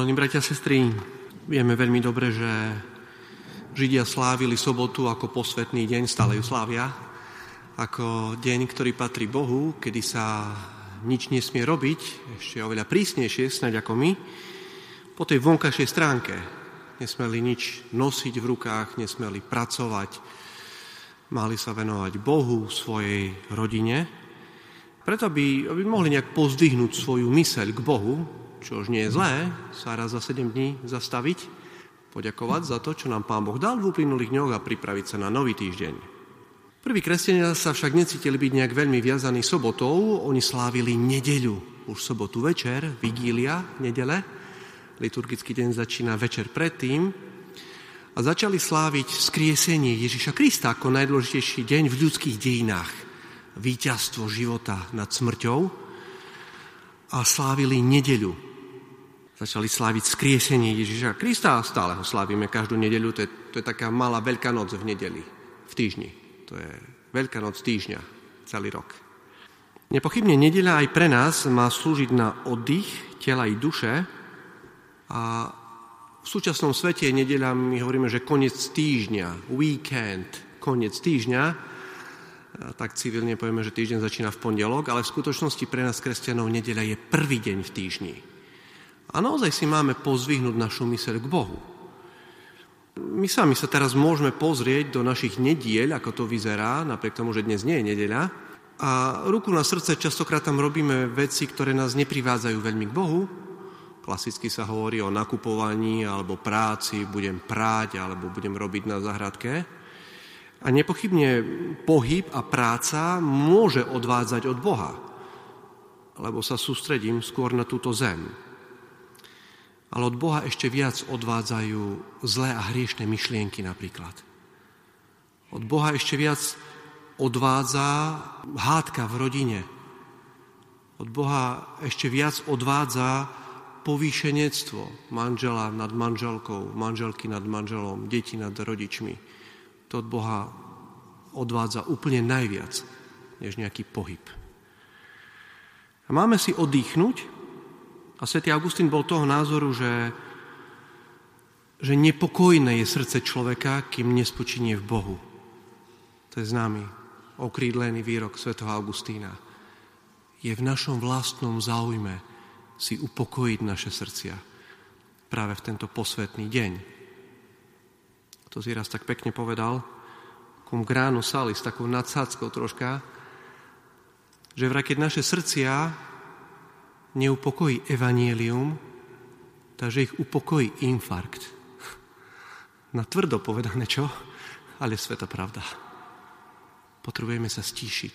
Milení bratia a sestry, vieme veľmi dobre, že Židia slávili sobotu ako posvetný deň, stále ju slávia, ako deň, ktorý patrí Bohu, kedy sa nič nesmie robiť, ešte oveľa prísnejšie, snáď ako my, po tej vonkajšej stránke. Nesmeli nič nosiť v rukách, nesmeli pracovať, mali sa venovať Bohu, svojej rodine, preto aby, aby mohli nejak pozdvihnúť svoju myseľ k Bohu, čo už nie je zlé, sa raz za 7 dní zastaviť, poďakovať za to, čo nám Pán Boh dal v uplynulých dňoch a pripraviť sa na nový týždeň. Prví kresťania sa však necítili byť nejak veľmi viazaní sobotou, oni slávili nedeľu, už sobotu večer, vigília, nedele, liturgický deň začína večer predtým, a začali sláviť skriesenie Ježiša Krista ako najdôležitejší deň v ľudských dejinách, víťazstvo života nad smrťou. A slávili nedeľu, začali sláviť skriesenie Ježiša Krista a stále ho slávime každú nedeľu. To je, to je taká malá veľká noc v nedeli, v týždni. To je veľká noc týždňa, celý rok. Nepochybne nedeľa aj pre nás má slúžiť na oddych tela i duše a v súčasnom svete nedeľa, my hovoríme, že koniec týždňa, weekend, koniec týždňa, tak civilne povieme, že týždeň začína v pondelok, ale v skutočnosti pre nás kresťanov nedeľa je prvý deň v týždni. A naozaj si máme pozvihnúť našu myseľ k Bohu. My sami sa teraz môžeme pozrieť do našich nediel, ako to vyzerá, napriek tomu, že dnes nie je nedeľa. A ruku na srdce častokrát tam robíme veci, ktoré nás neprivádzajú veľmi k Bohu. Klasicky sa hovorí o nakupovaní alebo práci, budem práť alebo budem robiť na zahradke. A nepochybne pohyb a práca môže odvádzať od Boha, lebo sa sústredím skôr na túto zem, ale od Boha ešte viac odvádzajú zlé a hriešne myšlienky napríklad. Od Boha ešte viac odvádza hádka v rodine. Od Boha ešte viac odvádza povýšenectvo manžela nad manželkou, manželky nad manželom, deti nad rodičmi. To od Boha odvádza úplne najviac, než nejaký pohyb. A máme si oddychnúť a svätý Augustín bol toho názoru, že, že nepokojné je srdce človeka, kým nespočinie v Bohu. To je známy, okrídlený výrok svätého Augustína. Je v našom vlastnom záujme si upokojiť naše srdcia práve v tento posvetný deň. To si raz tak pekne povedal, gránu sali s takou nadsádzkou troška, že vraj keď naše srdcia neupokojí evanielium, takže ich upokojí infarkt. Na tvrdo povedané čo? Ale sveta pravda. Potrebujeme sa stíšiť,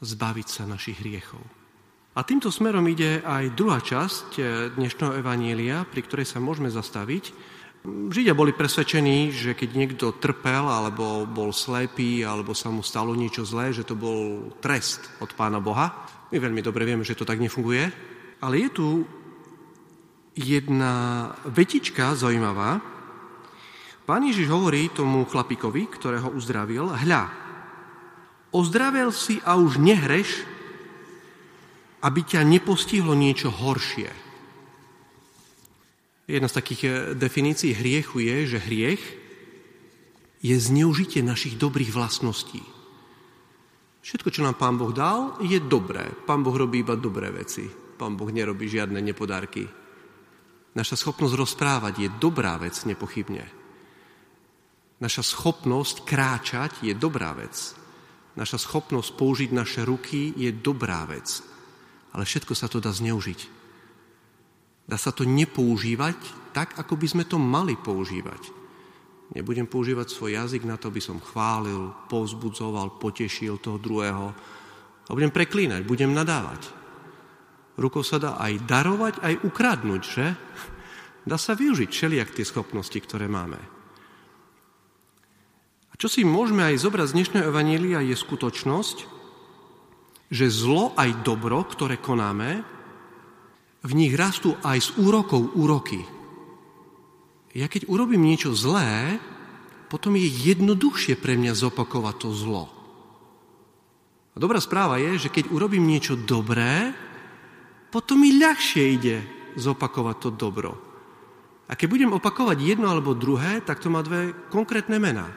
zbaviť sa našich hriechov. A týmto smerom ide aj druhá časť eh, dnešného evanielia, pri ktorej sa môžeme zastaviť. Židia boli presvedčení, že keď niekto trpel, alebo bol slepý, alebo sa mu stalo niečo zlé, že to bol trest od Pána Boha. My veľmi dobre vieme, že to tak nefunguje. Ale je tu jedna vetička zaujímavá. Pán Ježiš hovorí tomu chlapíkovi, ktorého uzdravil, hľa, ozdravil si a už nehreš, aby ťa nepostihlo niečo horšie. Jedna z takých eh, definícií hriechu je, že hriech je zneužitie našich dobrých vlastností. Všetko, čo nám Pán Boh dal, je dobré. Pán Boh robí iba dobré veci. Pán Boh nerobí žiadne nepodárky. Naša schopnosť rozprávať je dobrá vec, nepochybne. Naša schopnosť kráčať je dobrá vec. Naša schopnosť použiť naše ruky je dobrá vec. Ale všetko sa to dá zneužiť. Dá sa to nepoužívať tak, ako by sme to mali používať. Nebudem používať svoj jazyk na to, aby som chválil, povzbudzoval, potešil toho druhého. A budem preklínať, budem nadávať. Rukou sa dá aj darovať, aj ukradnúť, že? Dá sa využiť všelijak tie schopnosti, ktoré máme. A čo si môžeme aj zobrať z dnešného evanília je skutočnosť, že zlo aj dobro, ktoré konáme, v nich rastú aj z úrokov úroky. Ja keď urobím niečo zlé, potom je jednoduchšie pre mňa zopakovať to zlo. A dobrá správa je, že keď urobím niečo dobré, potom mi ľahšie ide zopakovať to dobro. A keď budem opakovať jedno alebo druhé, tak to má dve konkrétne mená.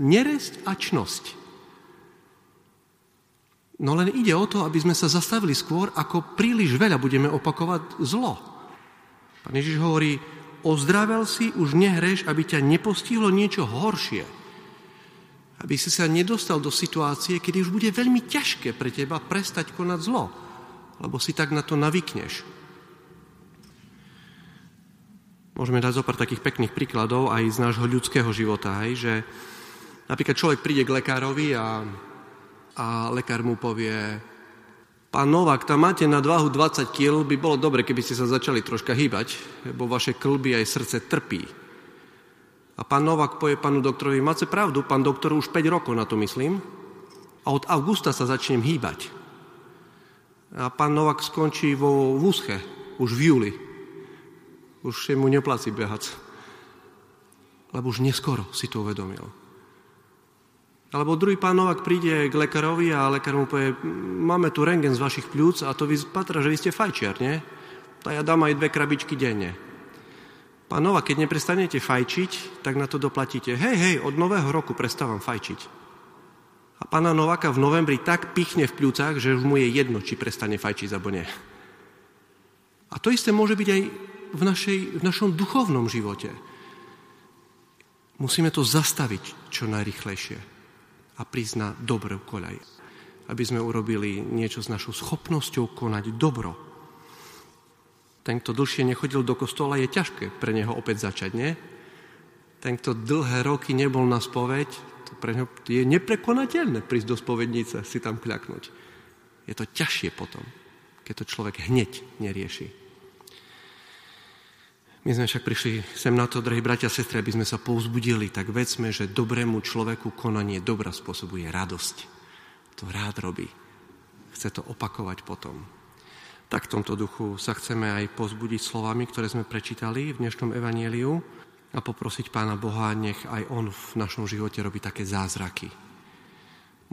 Neresť a čnosť. No len ide o to, aby sme sa zastavili skôr, ako príliš veľa budeme opakovať zlo. Pán Ježiš hovorí, ozdravel si, už nehreš, aby ťa nepostihlo niečo horšie. Aby si sa nedostal do situácie, kedy už bude veľmi ťažké pre teba prestať konať zlo, lebo si tak na to navykneš. Môžeme dať zo pár takých pekných príkladov aj z nášho ľudského života, hej, že napríklad človek príde k lekárovi a, a lekár mu povie, pán Novák, tam máte na dvahu 20 kg, by bolo dobre, keby ste sa začali troška hýbať, lebo vaše klby aj srdce trpí. A pán Novák povie pánu doktorovi, máte pravdu, pán doktor, už 5 rokov na to myslím, a od augusta sa začnem hýbať. A pán Novák skončí vo vúsche, už v júli. Už je mu nepláci behať. Lebo už neskoro si to uvedomil. Alebo druhý pán Novák príde k lekárovi a lekár mu povie, máme tu rengen z vašich pľúc a to vypatra, že vy ste fajčiar, nie? A ja dám aj dve krabičky denne. Pán Novák, keď neprestanete fajčiť, tak na to doplatíte. Hej, hej, od nového roku prestávam fajčiť. A pána Nováka v novembri tak pichne v pľúcach, že už mu je jedno, či prestane fajčiť alebo nie. A to isté môže byť aj v, našej, v našom duchovnom živote. Musíme to zastaviť čo najrychlejšie a prísť na dobrú koľaj. Aby sme urobili niečo s našou schopnosťou konať dobro. Ten, kto dlhšie nechodil do kostola, je ťažké pre neho opäť začať, nie? Ten, kto dlhé roky nebol na spoveď, to pre neho je neprekonateľné prísť do spovednice, si tam kľaknúť. Je to ťažšie potom, keď to človek hneď nerieši. My sme však prišli sem na to, drahí bratia a sestry, aby sme sa povzbudili, tak vedzme, že dobrému človeku konanie dobra spôsobuje radosť. To rád robí. Chce to opakovať potom. Tak v tomto duchu sa chceme aj pozbudiť slovami, ktoré sme prečítali v dnešnom evanieliu a poprosiť Pána Boha, nech aj On v našom živote robí také zázraky.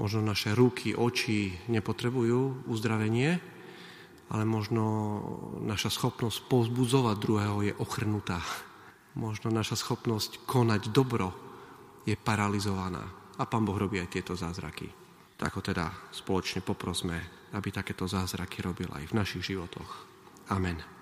Možno naše ruky, oči nepotrebujú uzdravenie, ale možno naša schopnosť povzbudzovať druhého je ochrnutá. Možno naša schopnosť konať dobro je paralizovaná. A Pán Boh robí aj tieto zázraky. Tak ho teda spoločne poprosme, aby takéto zázraky robil aj v našich životoch. Amen.